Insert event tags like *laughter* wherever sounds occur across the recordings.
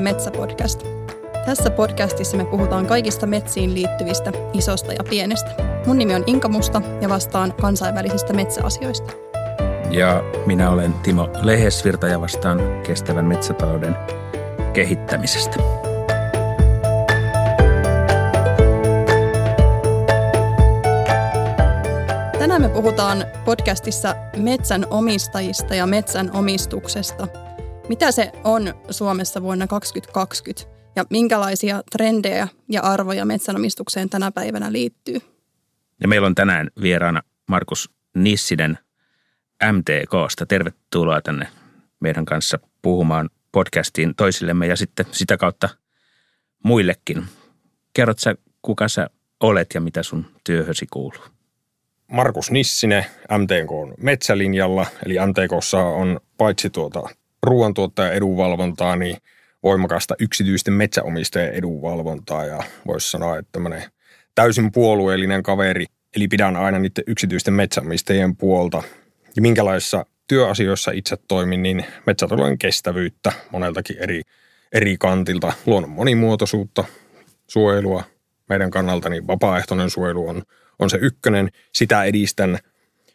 Metsäpodcast. Tässä podcastissa me puhutaan kaikista metsiin liittyvistä, isosta ja pienestä. Mun nimi on Inka Musta ja vastaan kansainvälisistä metsäasioista. Ja minä olen Timo Lehesvirta ja vastaan kestävän metsätalouden kehittämisestä. Tänään me puhutaan podcastissa metsän omistajista ja metsän omistuksesta. Mitä se on Suomessa vuonna 2020 ja minkälaisia trendejä ja arvoja metsänomistukseen tänä päivänä liittyy? Ja meillä on tänään vieraana Markus Nissinen MTKsta. Tervetuloa tänne meidän kanssa puhumaan podcastiin toisillemme ja sitten sitä kautta muillekin. Kerrot sä, kuka sä olet ja mitä sun työhösi kuuluu? Markus Nissinen MTK metsälinjalla, eli MTKssa on paitsi tuota ruoantuottajan edunvalvontaa, niin voimakasta yksityisten metsäomistajien edunvalvontaa ja voisi sanoa, että tämmöinen täysin puolueellinen kaveri, eli pidän aina niiden yksityisten metsäomistajien puolta. Ja minkälaisissa työasioissa itse toimin, niin metsätalouden kestävyyttä moneltakin eri, eri kantilta, luonnon monimuotoisuutta, suojelua meidän kannalta, niin vapaaehtoinen suojelu on, on se ykkönen. Sitä edistän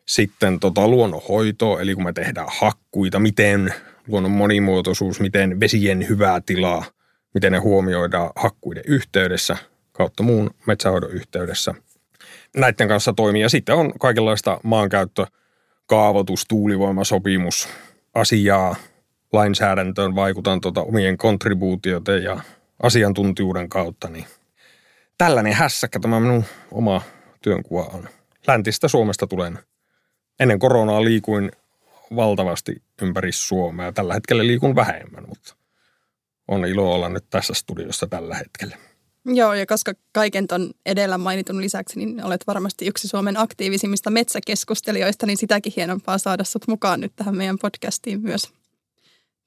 sitten tota luonnonhoitoa, eli kun me tehdään hakkuita, miten luonnon monimuotoisuus, miten vesien hyvää tilaa, miten ne huomioidaan hakkuiden yhteydessä kautta muun metsähoidon yhteydessä. Näiden kanssa toimii. Ja sitten on kaikenlaista maankäyttö, kaavoitus, tuulivoimasopimus, asiaa, lainsäädäntöön vaikutan tuota omien kontribuutioiden ja asiantuntijuuden kautta, niin tällainen hässäkkä tämä minun oma työnkuva on. Läntistä Suomesta tulen. Ennen koronaa liikuin valtavasti ympäri Suomea. Tällä hetkellä liikun vähemmän, mutta on ilo olla nyt tässä studiossa tällä hetkellä. Joo, ja koska kaiken ton edellä mainitun lisäksi, niin olet varmasti yksi Suomen aktiivisimmista metsäkeskustelijoista, niin sitäkin hienompaa saada sut mukaan nyt tähän meidän podcastiin myös.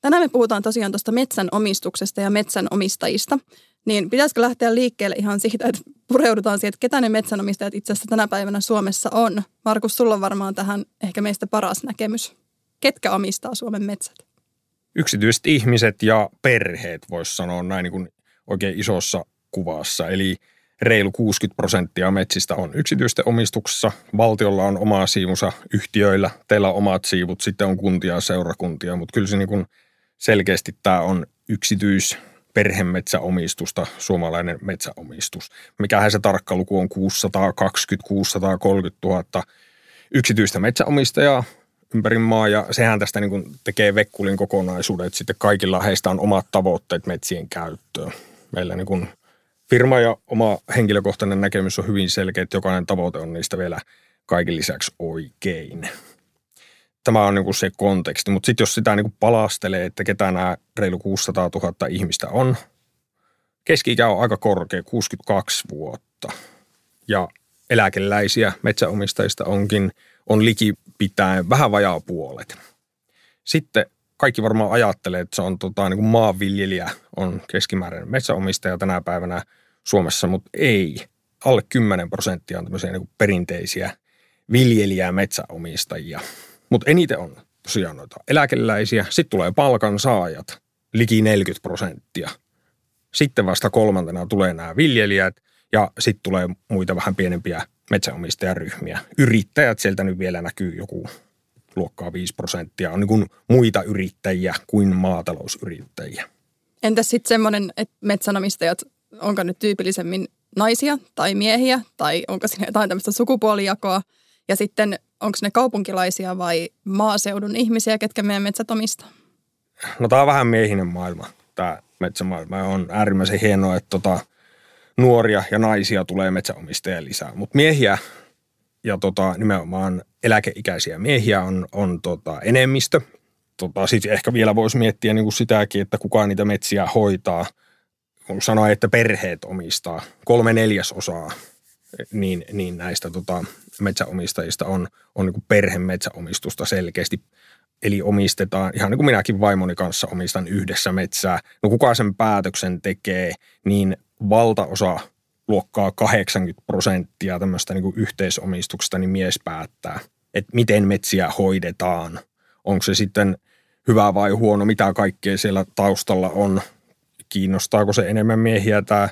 Tänään me puhutaan tosiaan tuosta metsän omistuksesta ja metsän omistajista. Niin pitäisikö lähteä liikkeelle ihan siitä, että pureudutaan siihen, että ketä ne metsänomistajat itse asiassa tänä päivänä Suomessa on? Markus, sulla on varmaan tähän ehkä meistä paras näkemys. Ketkä omistaa Suomen metsät? Yksityiset ihmiset ja perheet, voisi sanoa näin niin kuin oikein isossa kuvassa. Eli reilu 60 prosenttia metsistä on yksityisten omistuksessa. Valtiolla on oma siivunsa yhtiöillä, teillä on omat siivut, sitten on kuntia ja seurakuntia, mutta kyllä se niin kuin selkeästi tämä on yksityis perhemetsäomistusta, suomalainen metsäomistus. Mikähän se tarkka luku on 620 630 000 yksityistä metsäomistajaa ympäri maa ja sehän tästä niin kuin tekee Vekkulin kokonaisuuden, että sitten kaikilla heistä on omat tavoitteet metsien käyttöön. Meillä niin kuin firma ja oma henkilökohtainen näkemys on hyvin selkeä, että jokainen tavoite on niistä vielä kaiken lisäksi oikein. Tämä on niin se konteksti, mutta sitten jos sitä niin palastelee, että ketä nämä reilu 600 000 ihmistä on, keski on aika korkea, 62 vuotta. Ja eläkeläisiä metsäomistajista onkin, on likipitäen vähän vajaa puolet. Sitten kaikki varmaan ajattelee, että se on tota, niin kuin maanviljelijä, on keskimääräinen metsäomistaja tänä päivänä Suomessa, mutta ei. Alle 10 prosenttia on tämmöisiä niin kuin perinteisiä viljelijää metsäomistajia. Mutta eniten on tosiaan noita eläkeläisiä. Sitten tulee palkansaajat, liki 40 prosenttia. Sitten vasta kolmantena tulee nämä viljelijät ja sitten tulee muita vähän pienempiä metsäomistajaryhmiä. Yrittäjät sieltä nyt vielä näkyy joku luokkaa 5 prosenttia. On niin kuin muita yrittäjiä kuin maatalousyrittäjiä. Entäs sitten semmoinen, että metsänomistajat, onko nyt tyypillisemmin naisia tai miehiä tai onko siinä jotain tämmöistä sukupuolijakoa? Ja sitten onko ne kaupunkilaisia vai maaseudun ihmisiä, ketkä meidän metsät omistaa? No tämä on vähän miehinen maailma, tämä metsämaailma. On äärimmäisen hienoa, että tota, nuoria ja naisia tulee metsäomistajia lisää. Mutta miehiä ja tota, nimenomaan eläkeikäisiä miehiä on, on tota, enemmistö. Tota, Sitten ehkä vielä voisi miettiä niin kuin sitäkin, että kuka niitä metsiä hoitaa. Kun sanoa, että perheet omistaa kolme neljäsosaa niin, niin näistä tota, metsäomistajista on, on niin perhemetsäomistusta selkeästi. Eli omistetaan, ihan niin kuin minäkin vaimoni kanssa omistan yhdessä metsää. No kuka sen päätöksen tekee, niin valtaosa luokkaa 80 prosenttia tämmöistä niin yhteisomistuksesta, niin mies päättää, että miten metsiä hoidetaan. Onko se sitten hyvä vai huono, mitä kaikkea siellä taustalla on. Kiinnostaako se enemmän miehiä tämä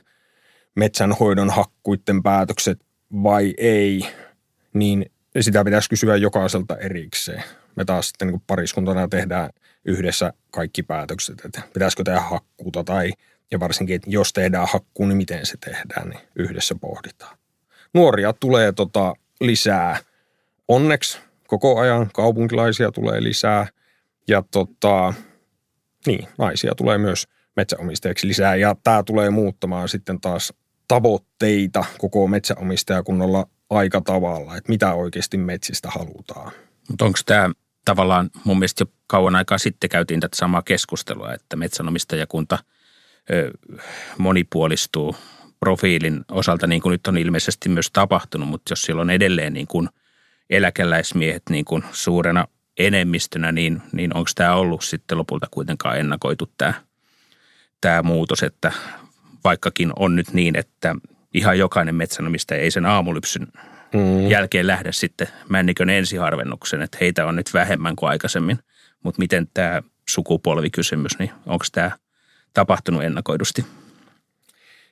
metsänhoidon hakkuitten päätökset vai ei, niin sitä pitäisi kysyä jokaiselta erikseen. Me taas sitten niin pariskuntana tehdään yhdessä kaikki päätökset, että pitäisikö tehdä hakkuuta tai ja varsinkin, että jos tehdään hakkuu, niin miten se tehdään, niin yhdessä pohditaan. Nuoria tulee tota lisää. Onneksi koko ajan kaupunkilaisia tulee lisää ja tota, niin, naisia tulee myös metsäomistajiksi lisää ja tämä tulee muuttamaan sitten taas tavoitteita koko metsäomistajakunnalla aika tavalla, että mitä oikeasti metsistä halutaan. Mutta onko tämä tavallaan, mun mielestä jo kauan aikaa sitten käytiin tätä samaa keskustelua, että metsänomistajakunta monipuolistuu profiilin osalta, niin kuin nyt on ilmeisesti myös tapahtunut, mutta jos siellä on edelleen niin kuin eläkeläismiehet niin kuin suurena enemmistönä, niin, niin onko tämä ollut sitten lopulta kuitenkaan ennakoitu tämä, tämä muutos, että vaikkakin on nyt niin, että ihan jokainen metsänomistaja ei sen aamulypsyn mm. jälkeen lähde sitten männikön ensiharvennuksen, että heitä on nyt vähemmän kuin aikaisemmin. Mutta miten tämä sukupolvikysymys, niin onko tämä tapahtunut ennakoidusti?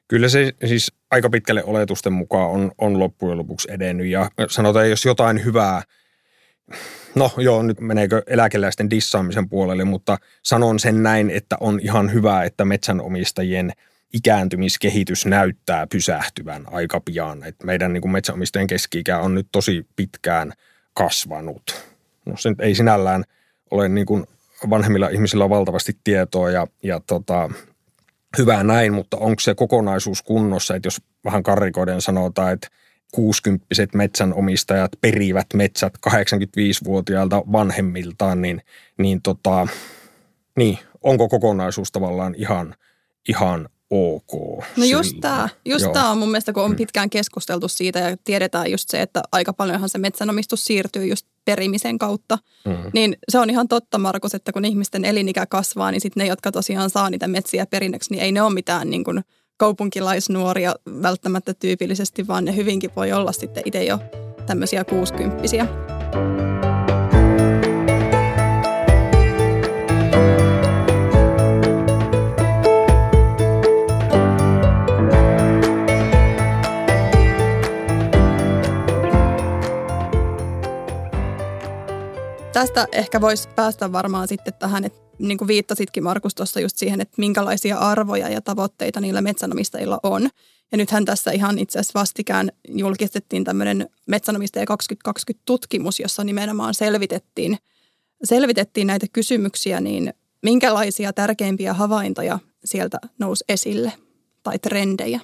Kyllä se siis aika pitkälle oletusten mukaan on, on loppujen lopuksi edennyt ja sanotaan, jos jotain hyvää, no joo, nyt meneekö eläkeläisten dissaamisen puolelle, mutta sanon sen näin, että on ihan hyvä, että metsänomistajien – ikääntymiskehitys näyttää pysähtyvän aika pian. Et meidän niin kuin metsäomistajien keski on nyt tosi pitkään kasvanut. No se ei sinällään ole niin kuin vanhemmilla ihmisillä valtavasti tietoa ja, ja tota, hyvä näin, mutta onko se kokonaisuus kunnossa, että jos vähän karrikoiden sanotaan, että 60 metsänomistajat perivät metsät 85-vuotiailta vanhemmiltaan, niin, niin, tota, niin onko kokonaisuus tavallaan ihan, ihan ok. No just tämä, just tämä on mun mielestä, kun on mm. pitkään keskusteltu siitä ja tiedetään just se, että aika paljonhan se metsänomistus siirtyy just perimisen kautta. Mm. Niin se on ihan totta, Markus, että kun ihmisten elinikä kasvaa, niin sitten ne, jotka tosiaan saa niitä metsiä perinnöksi, niin ei ne ole mitään niin kuin kaupunkilaisnuoria välttämättä tyypillisesti, vaan ne hyvinkin voi olla sitten itse jo tämmöisiä kuusikymppisiä. Tästä ehkä voisi päästä varmaan sitten tähän, että niin kuin viittasitkin Markus tuossa just siihen, että minkälaisia arvoja ja tavoitteita niillä metsänomistajilla on. Ja nythän tässä ihan itse asiassa vastikään julkistettiin tämmöinen metsänomistaja 2020-tutkimus, jossa nimenomaan selvitettiin, selvitettiin näitä kysymyksiä, niin minkälaisia tärkeimpiä havaintoja sieltä nousi esille tai trendejä?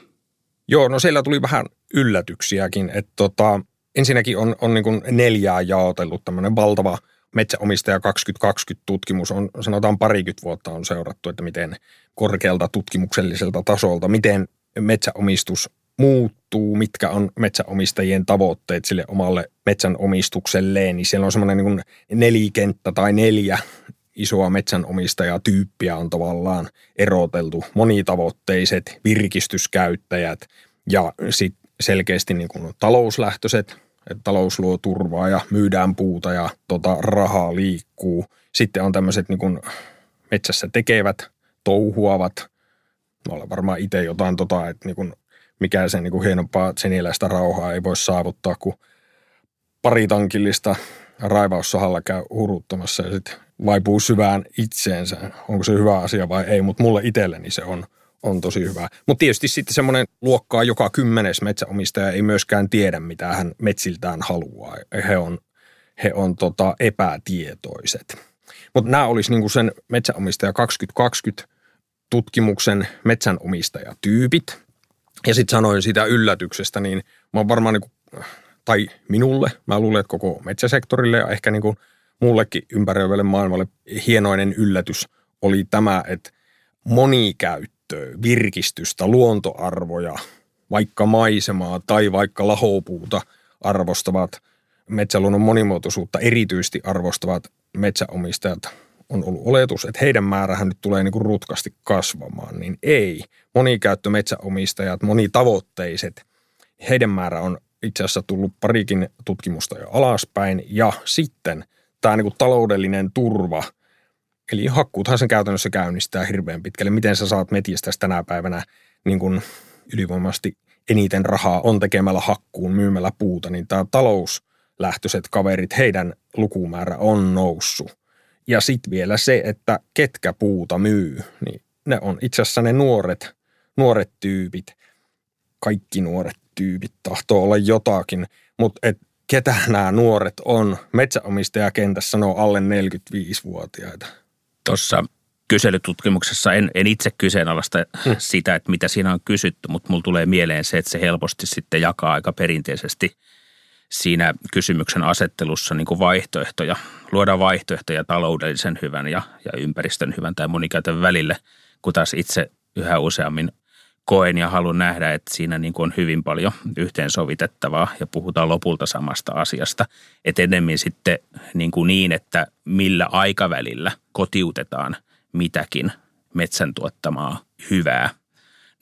Joo, no siellä tuli vähän yllätyksiäkin, että tota, ensinnäkin on, on niin neljää jaotellut tämmöinen valtava – Metsäomistaja 2020-tutkimus on, sanotaan parikymmentä vuotta on seurattu, että miten korkealta tutkimukselliselta tasolta, miten metsäomistus muuttuu, mitkä on metsäomistajien tavoitteet sille omalle metsänomistukselleen, niin siellä on semmoinen niin nelikenttä tai neljä isoa metsänomistajatyyppiä on tavallaan eroteltu. Monitavoitteiset virkistyskäyttäjät ja sitten selkeästi niin kuin talouslähtöiset että talous luo turvaa ja myydään puuta ja tota, rahaa liikkuu. Sitten on tämmöiset niin metsässä tekevät, touhuavat. Mä olen varmaan itse jotain tota, että niin kuin mikä sen niin hienompaa seniläistä rauhaa ei voi saavuttaa, kun pari tankillista raivaussahalla käy huruttamassa ja sitten vaipuu syvään itseensä. Onko se hyvä asia vai ei, mutta mulle itselleni se on – on tosi hyvä. Mutta tietysti sitten semmoinen luokkaa joka kymmenes metsäomistaja ei myöskään tiedä, mitä hän metsiltään haluaa. He on, he on tota epätietoiset. Mutta nämä olisi niinku sen metsäomistaja 2020 tutkimuksen metsänomistajatyypit. Ja sitten sanoin sitä yllätyksestä, niin mä oon varmaan niinku, tai minulle, mä luulen, että koko metsäsektorille ja ehkä niinku mullekin ympäröivälle maailmalle hienoinen yllätys oli tämä, että monikäyttö virkistystä, luontoarvoja, vaikka maisemaa tai vaikka lahopuuta arvostavat, metsäluonnon monimuotoisuutta erityisesti arvostavat metsäomistajat on ollut oletus, että heidän määrähän nyt tulee niin kuin rutkasti kasvamaan, niin ei. Monikäyttömetsäomistajat, monitavoitteiset, heidän määrä on itse asiassa tullut parikin tutkimusta jo alaspäin. Ja sitten tämä niin kuin taloudellinen turva – Eli hakkuuthan sen käytännössä käynnistää hirveän pitkälle. Miten sä saat metistä tänä päivänä niin kuin ylivoimasti eniten rahaa on tekemällä hakkuun, myymällä puuta, niin tämä talouslähtöiset kaverit, heidän lukumäärä on noussut. Ja sitten vielä se, että ketkä puuta myy, niin ne on itse asiassa ne nuoret, nuoret tyypit. Kaikki nuoret tyypit tahtoo olla jotakin, mutta et ketä nämä nuoret on? Metsäomistajakentässä sanoo alle 45-vuotiaita. Tuossa kyselytutkimuksessa en, en itse kyseenalaista hmm. sitä, että mitä siinä on kysytty, mutta mulla tulee mieleen se, että se helposti sitten jakaa aika perinteisesti siinä kysymyksen asettelussa niin kuin vaihtoehtoja. Luodaan vaihtoehtoja taloudellisen hyvän ja, ja ympäristön hyvän tai monikäytön välille, kun taas itse yhä useammin koen ja haluan nähdä, että siinä niin kuin on hyvin paljon yhteensovitettavaa ja puhutaan lopulta samasta asiasta. Että enemmän sitten niin, kuin niin, että millä aikavälillä kotiutetaan mitäkin metsän tuottamaa hyvää,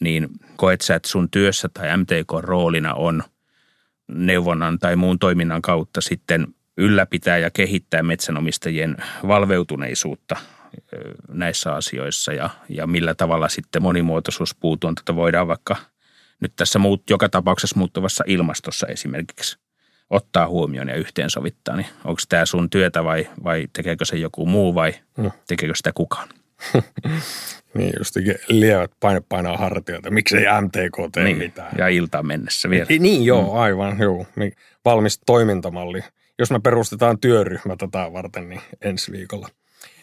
niin koet sä, että sun työssä tai MTK-roolina on neuvonnan tai muun toiminnan kautta sitten ylläpitää ja kehittää metsänomistajien valveutuneisuutta näissä asioissa ja, ja millä tavalla sitten monimuotoisuus puutuotanto voidaan vaikka nyt tässä muut, joka tapauksessa muuttuvassa ilmastossa esimerkiksi ottaa huomioon ja yhteensovittaa, niin onko tämä sun työtä vai, vai tekeekö se joku muu vai mm. tekeekö sitä kukaan? *laughs* niin justikin lievät paine painaa hartioita. Miksei MTK tee niin, mitään? Ja iltaan mennessä vielä. Niin joo, mm. aivan joo. Valmis toimintamalli. Jos me perustetaan työryhmä tätä varten, niin ensi viikolla.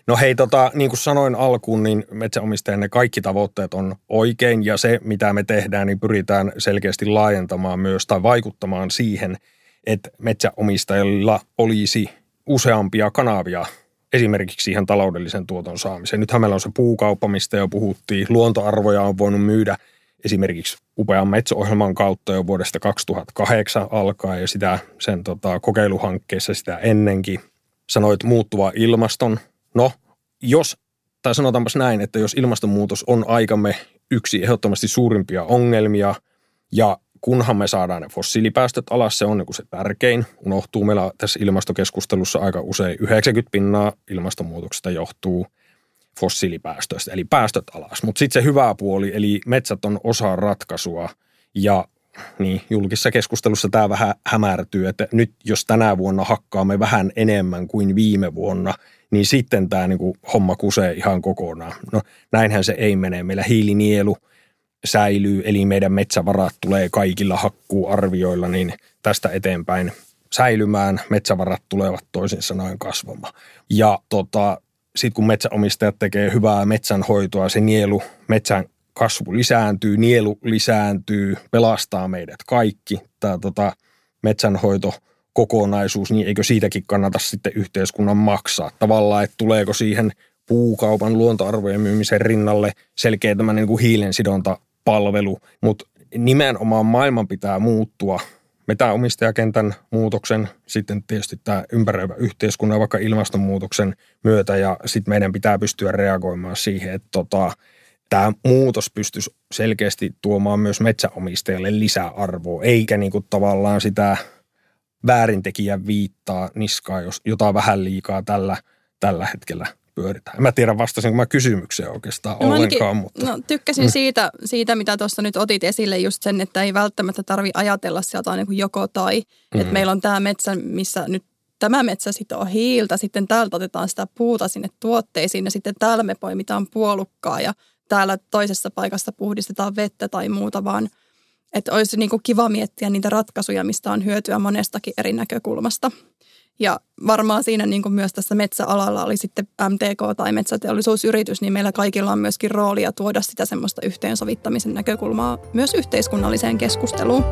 No hei, tota, niin kuin sanoin alkuun, niin metsäomistajien ne kaikki tavoitteet on oikein ja se, mitä me tehdään, niin pyritään selkeästi laajentamaan myös tai vaikuttamaan siihen, että metsäomistajilla olisi useampia kanavia esimerkiksi siihen taloudellisen tuoton saamiseen. Nythän meillä on se puukauppa, mistä jo puhuttiin. Luontoarvoja on voinut myydä esimerkiksi upean metsäohjelman kautta jo vuodesta 2008 alkaen ja sitä sen tota, kokeiluhankkeessa sitä ennenkin. Sanoit muuttuva ilmaston No, jos, tai sanotaanpas näin, että jos ilmastonmuutos on aikamme yksi ehdottomasti suurimpia ongelmia, ja kunhan me saadaan ne fossiilipäästöt alas, se on niin kuin se tärkein. Unohtuu meillä tässä ilmastokeskustelussa aika usein 90 pinnaa ilmastonmuutoksesta johtuu fossiilipäästöistä, eli päästöt alas. Mutta sitten se hyvä puoli, eli metsät on osa ratkaisua, ja niin julkisessa keskustelussa tämä vähän hämärtyy, että nyt jos tänä vuonna hakkaamme vähän enemmän kuin viime vuonna – niin sitten tämä niin kuin homma kusee ihan kokonaan. No näinhän se ei mene. Meillä hiilinielu säilyy, eli meidän metsävarat tulee kaikilla hakkuuarvioilla, niin tästä eteenpäin säilymään. Metsävarat tulevat toisin sanoen kasvamaan. Ja tota, sitten kun metsäomistajat tekee hyvää metsänhoitoa, se nielu, metsän kasvu lisääntyy, nielu lisääntyy, pelastaa meidät kaikki. Tämä tota, metsänhoito – kokonaisuus, niin eikö siitäkin kannata sitten yhteiskunnan maksaa? Tavallaan, että tuleeko siihen puukaupan luontoarvojen myymisen rinnalle selkeä tämmöinen niin kuin hiilensidontapalvelu, mutta nimenomaan maailman pitää muuttua metäomistajakentän muutoksen, sitten tietysti tämä ympäröivä yhteiskunnan vaikka ilmastonmuutoksen myötä ja sitten meidän pitää pystyä reagoimaan siihen, että tota, tämä muutos pystyisi selkeästi tuomaan myös metsäomistajalle lisäarvoa, eikä niin kuin tavallaan sitä väärintekijä viittaa niskaa, jos jotain vähän liikaa tällä, tällä hetkellä pyöritään. Mä tiedän vastasinko mä kysymykseen oikeastaan no, ollenkaan. Ainakin, mutta... No, tykkäsin mm. siitä, siitä, mitä tuossa nyt otit esille, just sen, että ei välttämättä tarvi ajatella sieltä niin kuin joko tai. Mm. Että meillä on tämä metsä, missä nyt tämä metsä sitoo hiiltä, sitten täältä otetaan sitä puuta sinne tuotteisiin ja sitten täällä me poimitaan puolukkaa ja täällä toisessa paikassa puhdistetaan vettä tai muuta, vaan – että olisi niin kuin kiva miettiä niitä ratkaisuja, mistä on hyötyä monestakin eri näkökulmasta. Ja varmaan siinä niin kuin myös tässä metsäalalla oli sitten MTK tai metsäteollisuusyritys, niin meillä kaikilla on myöskin roolia tuoda sitä semmoista yhteensovittamisen näkökulmaa myös yhteiskunnalliseen keskusteluun.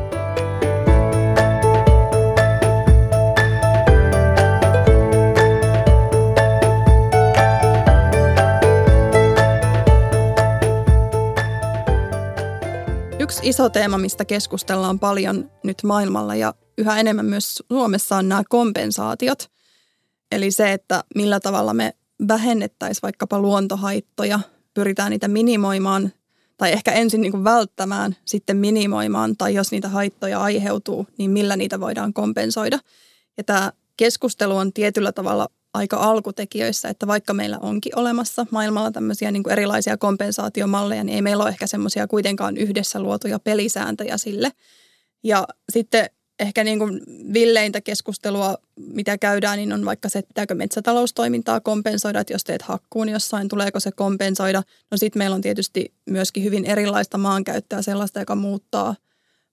Yksi iso teema, mistä keskustellaan paljon nyt maailmalla ja yhä enemmän myös Suomessa on nämä kompensaatiot. Eli se, että millä tavalla me vähennettäisiin vaikkapa luontohaittoja, pyritään niitä minimoimaan tai ehkä ensin niin kuin välttämään, sitten minimoimaan tai jos niitä haittoja aiheutuu, niin millä niitä voidaan kompensoida. Ja tämä keskustelu on tietyllä tavalla aika alkutekijöissä, että vaikka meillä onkin olemassa maailmalla tämmöisiä niin kuin erilaisia kompensaatiomalleja, niin ei meillä ole ehkä semmoisia kuitenkaan yhdessä luotuja pelisääntöjä sille. Ja sitten ehkä niin kuin villeintä keskustelua, mitä käydään, niin on vaikka se, että pitääkö metsätaloustoimintaa kompensoida, että jos teet hakkuun jossain, tuleeko se kompensoida. No sitten meillä on tietysti myöskin hyvin erilaista maankäyttöä, sellaista, joka muuttaa,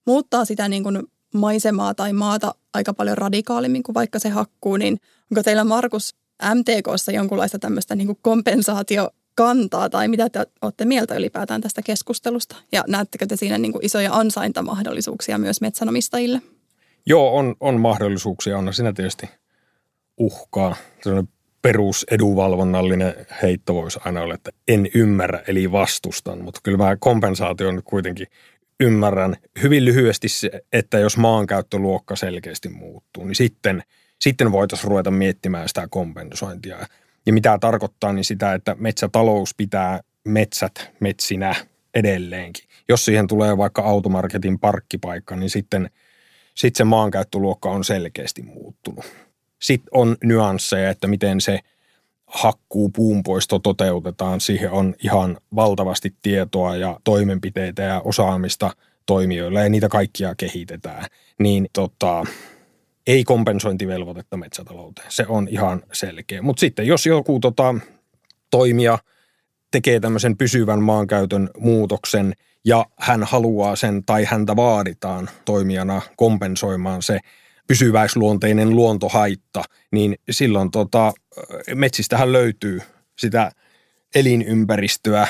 muuttaa sitä niin kuin maisemaa tai maata aika paljon radikaalimmin kuin vaikka se hakkuu, niin onko teillä Markus MTKssa jonkunlaista tämmöistä niin kompensaatio kantaa tai mitä te olette mieltä ylipäätään tästä keskustelusta? Ja näettekö te siinä niin kuin isoja ansaintamahdollisuuksia myös metsänomistajille? Joo, on, on mahdollisuuksia. On siinä tietysti uhkaa. Sellainen perusedunvalvonnallinen heitto voisi aina olla, että en ymmärrä eli vastustan, mutta kyllä mä kompensaation kuitenkin ymmärrän hyvin lyhyesti se, että jos maankäyttöluokka selkeästi muuttuu, niin sitten, sitten voitaisiin ruveta miettimään sitä kompensointia. Ja mitä tarkoittaa, niin sitä, että metsätalous pitää metsät metsinä edelleenkin. Jos siihen tulee vaikka automarketin parkkipaikka, niin sitten, sitten se maankäyttöluokka on selkeästi muuttunut. Sitten on nyansseja, että miten se hakkuu puunpoisto toteutetaan. Siihen on ihan valtavasti tietoa ja toimenpiteitä ja osaamista toimijoilla ja niitä kaikkia kehitetään. Niin tota, ei kompensointivelvoitetta metsätalouteen. Se on ihan selkeä. Mutta sitten jos joku tota, toimija tekee tämmöisen pysyvän maankäytön muutoksen ja hän haluaa sen tai häntä vaaditaan toimijana kompensoimaan se pysyväisluonteinen luontohaitta, niin silloin tota, metsistähän löytyy sitä elinympäristöä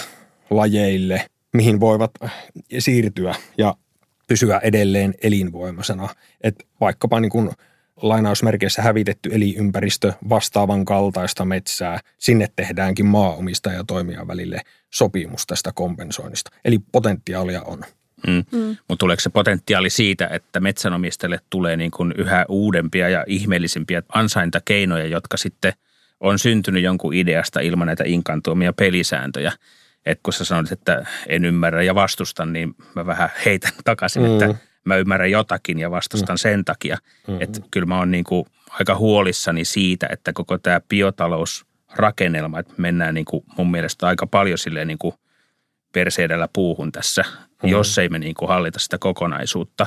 lajeille, mihin voivat siirtyä ja pysyä edelleen elinvoimaisena. Et vaikkapa niin kuin lainausmerkeissä hävitetty elinympäristö vastaavan kaltaista metsää, sinne tehdäänkin maaomista ja toimijan välille sopimus tästä kompensoinnista. Eli potentiaalia on. Mm. Mm. Mutta tuleeko se potentiaali siitä, että metsänomistajille tulee niin kuin yhä uudempia ja ihmeellisempiä ansaintakeinoja, jotka sitten on syntynyt jonkun ideasta ilman näitä inkantuomia pelisääntöjä? että kun sä sanoit, että en ymmärrä ja vastustan, niin mä vähän heitän takaisin, mm. että mä ymmärrän jotakin ja vastustan mm. sen takia. Mm. Että kyllä mä oon niin kuin aika huolissani siitä, että koko tämä biotalousrakennelma, että mennään niin kuin mun mielestä aika paljon silleen niin kuin perseedellä puuhun tässä, mm. jos ei me niin kuin hallita sitä kokonaisuutta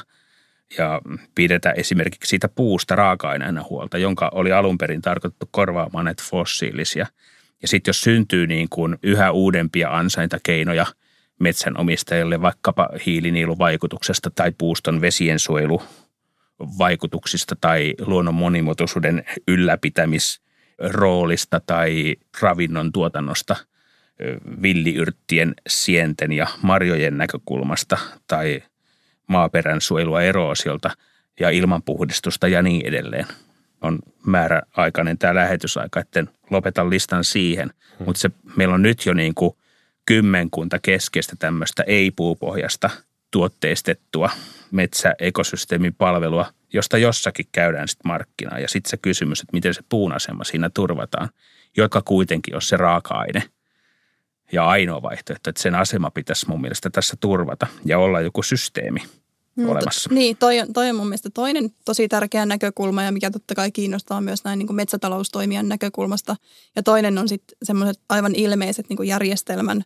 ja pidetä esimerkiksi siitä puusta raaka-aineena huolta, jonka oli alun perin tarkoitettu korvaamaan näitä fossiilisia – ja sitten jos syntyy niin kuin yhä uudempia ansaintakeinoja metsänomistajille vaikkapa hiiliniiluvaikutuksesta tai puuston vesiensuojeluvaikutuksista tai luonnon monimuotoisuuden ylläpitämisroolista tai ravinnon tuotannosta villiyrttien, sienten ja marjojen näkökulmasta tai maaperän suojelua eroosiolta ja ilmanpuhdistusta ja niin edelleen – on määräaikainen tämä lähetysaika, että lopetan listan siihen. Hmm. Mutta se, meillä on nyt jo niin kuin kymmenkunta keskeistä tämmöistä ei-puupohjasta tuotteistettua metsäekosysteemin palvelua, josta jossakin käydään sitten markkinaa. Ja sitten se kysymys, että miten se puun asema siinä turvataan, joka kuitenkin on se raaka-aine ja ainoa vaihtoehto, että sen asema pitäisi mun mielestä tässä turvata ja olla joku systeemi – mm, olemassa. To, niin, toi on, toi on mun mielestä toinen tosi tärkeä näkökulma ja mikä totta kai kiinnostaa myös näin niin kuin metsätaloustoimijan näkökulmasta. Ja toinen on sitten semmoiset aivan ilmeiset niin kuin järjestelmän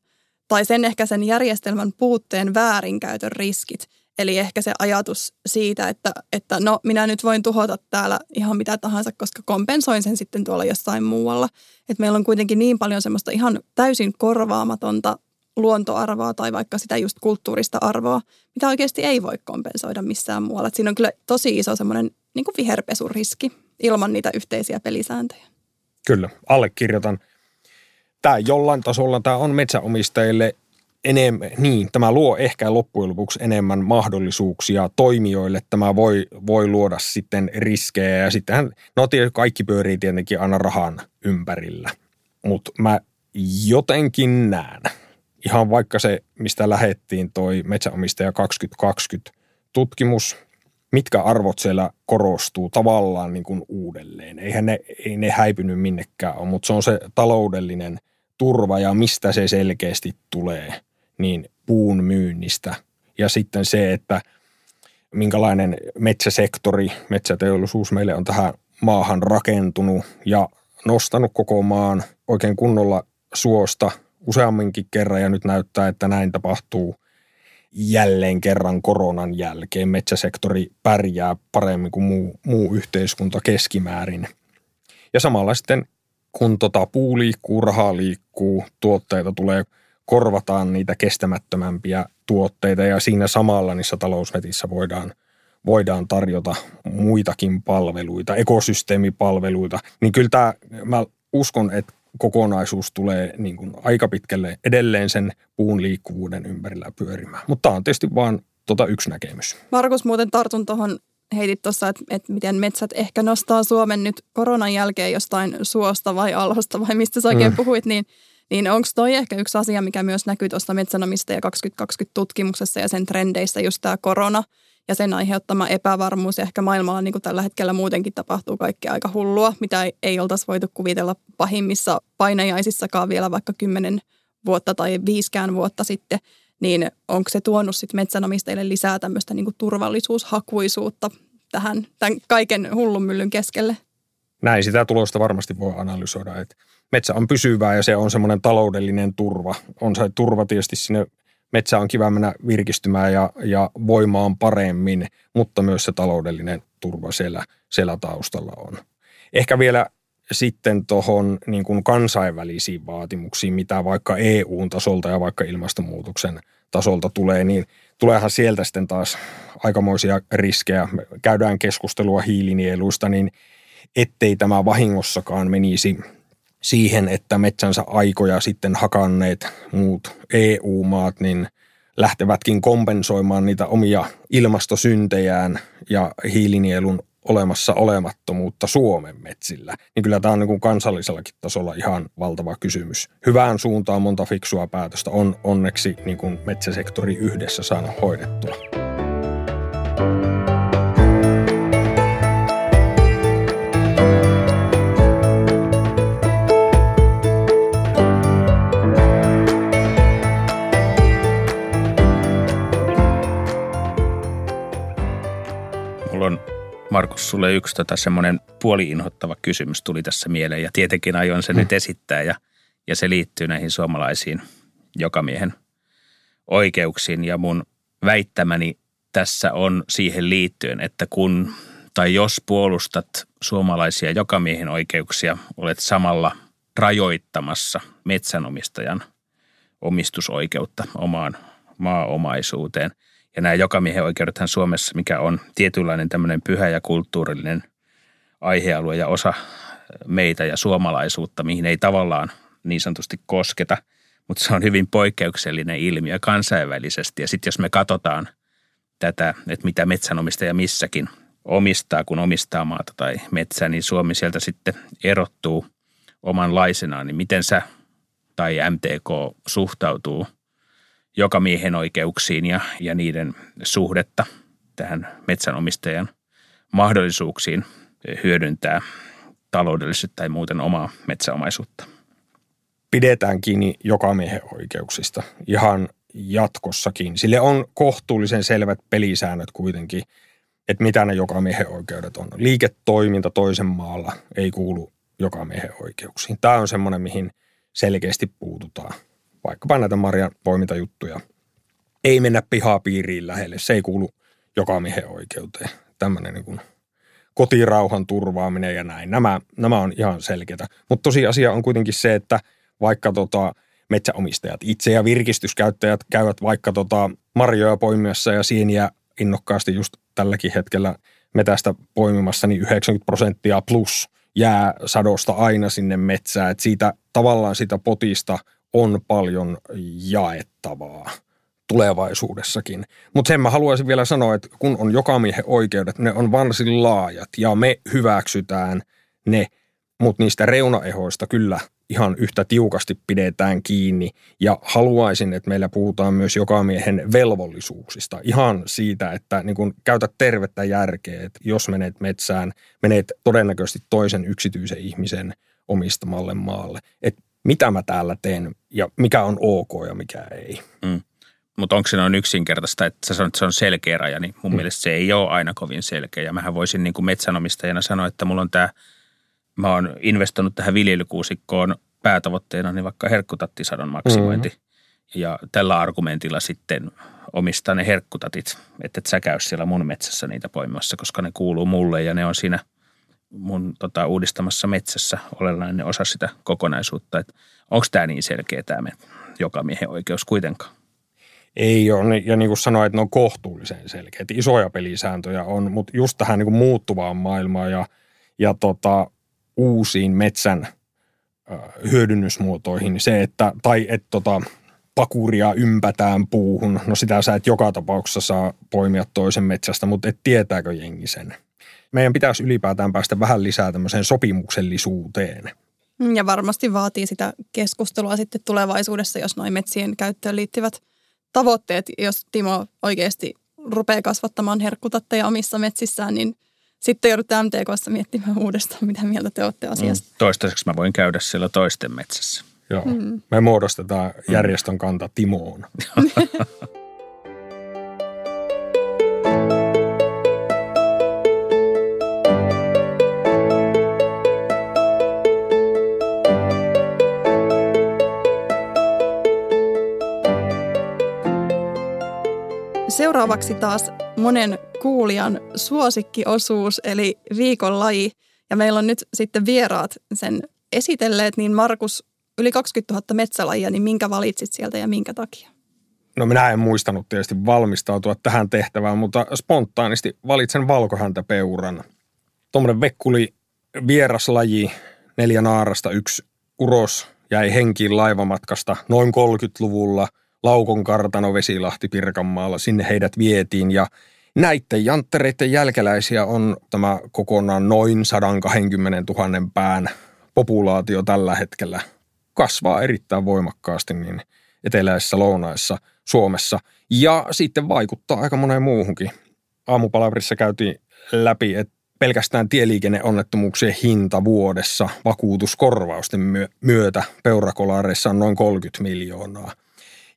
tai sen ehkä sen järjestelmän puutteen väärinkäytön riskit. Eli ehkä se ajatus siitä, että, että no minä nyt voin tuhota täällä ihan mitä tahansa, koska kompensoin sen sitten tuolla jossain muualla. Että meillä on kuitenkin niin paljon semmoista ihan täysin korvaamatonta luontoarvoa tai vaikka sitä just kulttuurista arvoa, mitä oikeasti ei voi kompensoida missään muualla. Et siinä on kyllä tosi iso semmoinen niin viherpesuriski ilman niitä yhteisiä pelisääntöjä. Kyllä, allekirjoitan. Tämä jollain tasolla tämä on metsäomistajille enemmän, niin tämä luo ehkä loppujen lopuksi enemmän mahdollisuuksia toimijoille. Tämä voi, voi luoda sitten riskejä ja sittenhän, no kaikki pyörii tietenkin aina rahan ympärillä. Mutta mä jotenkin näen, ihan vaikka se, mistä lähettiin toi Metsäomistaja 2020 tutkimus, mitkä arvot siellä korostuu tavallaan niin kuin uudelleen. Eihän ne, ei ne häipynyt minnekään ole, mutta se on se taloudellinen turva ja mistä se selkeästi tulee, niin puun myynnistä. Ja sitten se, että minkälainen metsäsektori, metsäteollisuus meille on tähän maahan rakentunut ja nostanut koko maan oikein kunnolla suosta useamminkin kerran ja nyt näyttää, että näin tapahtuu jälleen kerran koronan jälkeen. Metsäsektori pärjää paremmin kuin muu, muu yhteiskunta keskimäärin. Ja samalla sitten kun tota puu liikkuu, raha liikkuu, tuotteita tulee, korvataan niitä kestämättömämpiä tuotteita ja siinä samalla niissä talousnetissä voidaan, voidaan tarjota muitakin palveluita, ekosysteemipalveluita. Niin kyllä tämä, mä uskon, että kokonaisuus tulee niin kuin aika pitkälle edelleen sen puun liikkuvuuden ympärillä pyörimään. Mutta tämä on tietysti vain tota yksi näkemys. Markus, muuten tartun tuohon heitit tuossa, että, että miten metsät ehkä nostaa Suomen nyt koronan jälkeen jostain suosta vai alhosta vai mistä sä oikein mm. puhuit, niin, niin onko toi ehkä yksi asia, mikä myös näkyy tuossa metsänomistaja 2020 tutkimuksessa ja sen trendeissä just tämä korona ja sen aiheuttama epävarmuus ja ehkä maailmalla niin kuin tällä hetkellä muutenkin tapahtuu kaikkea aika hullua, mitä ei, ei oltaisi voitu kuvitella pahimmissa painajaisissakaan vielä vaikka kymmenen vuotta tai viiskään vuotta sitten – niin onko se tuonut sitten metsänomistajille lisää tämmöistä niin turvallisuushakuisuutta tähän tämän kaiken hullunmyllyn keskelle? Näin sitä tulosta varmasti voi analysoida, että metsä on pysyvää ja se on semmoinen taloudellinen turva. On se turva tietysti sinne, metsä on kiva mennä virkistymään ja, ja voimaan paremmin, mutta myös se taloudellinen turva siellä, siellä taustalla on. Ehkä vielä sitten tuohon niin kansainvälisiin vaatimuksiin, mitä vaikka EU-tasolta ja vaikka ilmastonmuutoksen tasolta tulee, niin tuleehan sieltä sitten taas aikamoisia riskejä. Käydään keskustelua hiilinieluista, niin ettei tämä vahingossakaan menisi siihen, että metsänsä aikoja sitten hakanneet muut EU-maat, niin lähtevätkin kompensoimaan niitä omia ilmastosyntejään ja hiilinielun olemassa olemattomuutta Suomen metsillä, niin kyllä tämä on niin kansallisellakin tasolla ihan valtava kysymys. Hyvään suuntaan monta fiksua päätöstä on onneksi niin kuin metsäsektori yhdessä saanut hoidettua. Markus, sulle yksi tota semmoinen puoli-inhottava kysymys tuli tässä mieleen ja tietenkin aion sen hmm. nyt esittää ja, ja se liittyy näihin suomalaisiin jokamiehen oikeuksiin ja mun väittämäni tässä on siihen liittyen, että kun tai jos puolustat suomalaisia jokamiehen oikeuksia, olet samalla rajoittamassa metsänomistajan omistusoikeutta omaan maaomaisuuteen – ja nämä jokamiehen oikeudethan Suomessa, mikä on tietynlainen tämmöinen pyhä ja kulttuurillinen aihealue ja osa meitä ja suomalaisuutta, mihin ei tavallaan niin sanotusti kosketa, mutta se on hyvin poikkeuksellinen ilmiö kansainvälisesti. Ja sitten jos me katsotaan tätä, että mitä metsänomistaja missäkin omistaa, kun omistaa maata tai metsää, niin Suomi sieltä sitten erottuu omanlaisenaan. Niin miten sä tai MTK suhtautuu – joka miehen oikeuksiin ja, ja niiden suhdetta tähän metsänomistajan mahdollisuuksiin hyödyntää taloudellisesti tai muuten omaa metsäomaisuutta. Pidetään kiinni joka miehen oikeuksista ihan jatkossakin. Sille on kohtuullisen selvät pelisäännöt kuitenkin, että mitä ne joka miehen oikeudet on. Liiketoiminta toisen maalla ei kuulu joka miehen oikeuksiin. Tämä on semmoinen, mihin selkeästi puututaan vaikkapa näitä marjan poimintajuttuja. Ei mennä pihapiiriin lähelle, se ei kuulu joka miehen oikeuteen. Tämmöinen niin kotirauhan turvaaminen ja näin. Nämä, nämä on ihan selkeitä. Mutta tosiasia on kuitenkin se, että vaikka tota, metsäomistajat itse ja virkistyskäyttäjät käyvät vaikka tota marjoja poimiassa ja sieniä innokkaasti just tälläkin hetkellä metästä poimimassa, niin 90 prosenttia plus jää sadosta aina sinne metsään. Et siitä tavallaan sitä potista on paljon jaettavaa tulevaisuudessakin. Mutta sen mä haluaisin vielä sanoa, että kun on jokamiehen oikeudet, ne on varsin laajat ja me hyväksytään ne, mutta niistä reunaehoista kyllä ihan yhtä tiukasti pidetään kiinni ja haluaisin, että meillä puhutaan myös jokamiehen velvollisuuksista. Ihan siitä, että niin kun käytät tervettä järkeä, että jos menet metsään, menet todennäköisesti toisen yksityisen ihmisen omistamalle maalle. Että mitä mä täällä teen ja mikä on ok ja mikä ei. Mm. Mutta onko se noin yksinkertaista, että sä sanot, että se on selkeä raja, niin mun mm. mielestä se ei ole aina kovin selkeä. Ja mähän voisin niin kuin metsänomistajana sanoa, että mulla on tämä mä oon investoinut tähän viljelykuusikkoon päätavoitteena niin vaikka herkkutattisadon maksimointi. Mm-hmm. Ja tällä argumentilla sitten omistaa ne herkkutatit, että et sä käy siellä mun metsässä niitä poimassa, koska ne kuuluu mulle ja ne on siinä mun tota, uudistamassa metsässä olennainen osa sitä kokonaisuutta. Onko tämä niin selkeä tämä joka miehen oikeus kuitenkaan? Ei ole, ja niin kuin sanoin, että ne on kohtuullisen selkeät. Isoja pelisääntöjä on, mutta just tähän niin kuin muuttuvaan maailmaan ja, ja tota, uusiin metsän hyödynnysmuotoihin se, että, tai että tota, pakuria ympätään puuhun. No sitä sä et joka tapauksessa saa poimia toisen metsästä, mutta et tietääkö jengi sen? Meidän pitäisi ylipäätään päästä vähän lisää tämmöiseen sopimuksellisuuteen. Ja varmasti vaatii sitä keskustelua sitten tulevaisuudessa, jos noin metsien käyttöön liittyvät tavoitteet, jos Timo oikeasti rupeaa kasvattamaan herkkutatteja omissa metsissään, niin sitten joudutte MTKssa miettimään uudestaan, mitä mieltä te olette asiasta. Mm. Toistaiseksi mä voin käydä siellä toisten metsässä. Joo. Mm. Me muodostetaan järjestön kanta Timoon. *laughs* Seuraavaksi taas monen kuulijan suosikkiosuus, eli viikon laji. Ja meillä on nyt sitten vieraat sen esitelleet, niin Markus, yli 20 000 metsälajia, niin minkä valitsit sieltä ja minkä takia? No minä en muistanut tietysti valmistautua tähän tehtävään, mutta spontaanisti valitsen valkohäntäpeuran. Tuommoinen vekkuli vieraslaji, neljä naarasta, yksi uros jäi henkiin laivamatkasta noin 30-luvulla – Laukon kartano Vesilahti Pirkanmaalla. Sinne heidät vietiin ja näiden janttereiden jälkeläisiä on tämä kokonaan noin 120 000 pään populaatio tällä hetkellä. Kasvaa erittäin voimakkaasti niin eteläisessä lounaissa Suomessa ja sitten vaikuttaa aika moneen muuhunkin. Aamupalaverissa käytiin läpi, että pelkästään tieliikenneonnettomuuksien hinta vuodessa vakuutuskorvausten myötä peurakolareissa on noin 30 miljoonaa –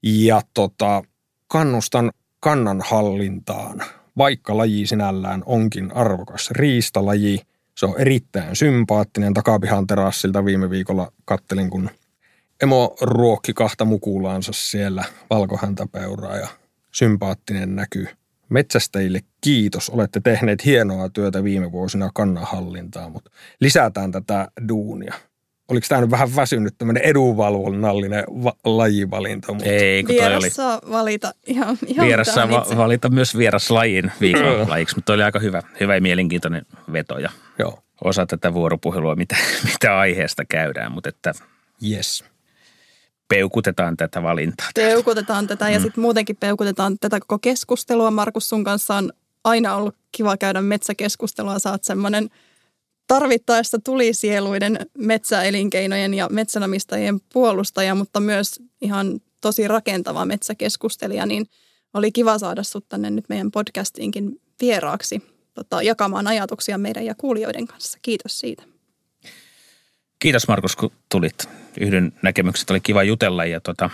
ja tota, kannustan kannanhallintaan, vaikka laji sinällään onkin arvokas riistalaji. Se on erittäin sympaattinen. Takapihan terassilta viime viikolla kattelin, kun emo ruokki kahta mukulaansa siellä valkohäntäpeuraa ja sympaattinen näkyy. Metsästäjille kiitos, olette tehneet hienoa työtä viime vuosina kannanhallintaa, mutta lisätään tätä duunia oliko tämä nyt vähän väsynyt tämmöinen edunvalvonnallinen va- lajivalinta? Mutta... Ei, kun toi oli... saa valita ihan, ihan Vieras saa va- valita myös vieraslajin viikon lajiksi, mutta toi oli aika hyvä, hyvä ja mielenkiintoinen veto ja Joo. osa tätä vuoropuhelua, mitä, *laughs* mitä aiheesta käydään, mutta että yes. peukutetaan tätä valintaa. Peukutetaan tätä ja mm. sitten muutenkin peukutetaan tätä koko keskustelua. Markus, sun kanssa on aina ollut kiva käydä metsäkeskustelua. Sä oot semmoinen – tarvittaessa tulisieluiden metsäelinkeinojen ja metsänomistajien puolustaja, mutta myös ihan tosi rakentava metsäkeskustelija, niin oli kiva saada sut tänne nyt meidän podcastiinkin vieraaksi tota, jakamaan ajatuksia meidän ja kuulijoiden kanssa. Kiitos siitä. Kiitos Markus, kun tulit. Yhden näkemykset oli kiva jutella ja, tota,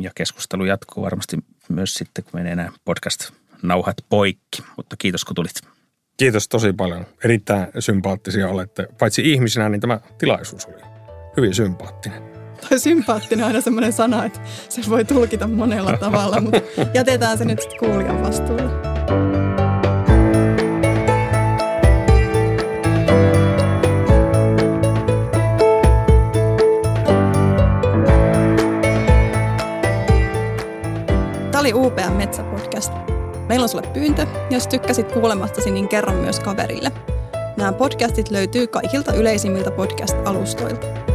ja keskustelu jatkuu varmasti myös sitten, kun menee nämä podcast-nauhat poikki. Mutta kiitos, kun tulit. Kiitos tosi paljon. Erittäin sympaattisia olette. Paitsi ihmisinä, niin tämä tilaisuus oli hyvin sympaattinen. Tai sympaattinen on aina semmoinen sana, että se voi tulkita monella tavalla, mutta jätetään se nyt sitten kuulijan vastuulle. Tämä oli UPM Metsäpodcast. Meillä on sulle pyyntö, jos tykkäsit kuulemastasi, niin kerro myös kaverille. Nämä podcastit löytyy kaikilta yleisimmiltä podcast-alustoilta.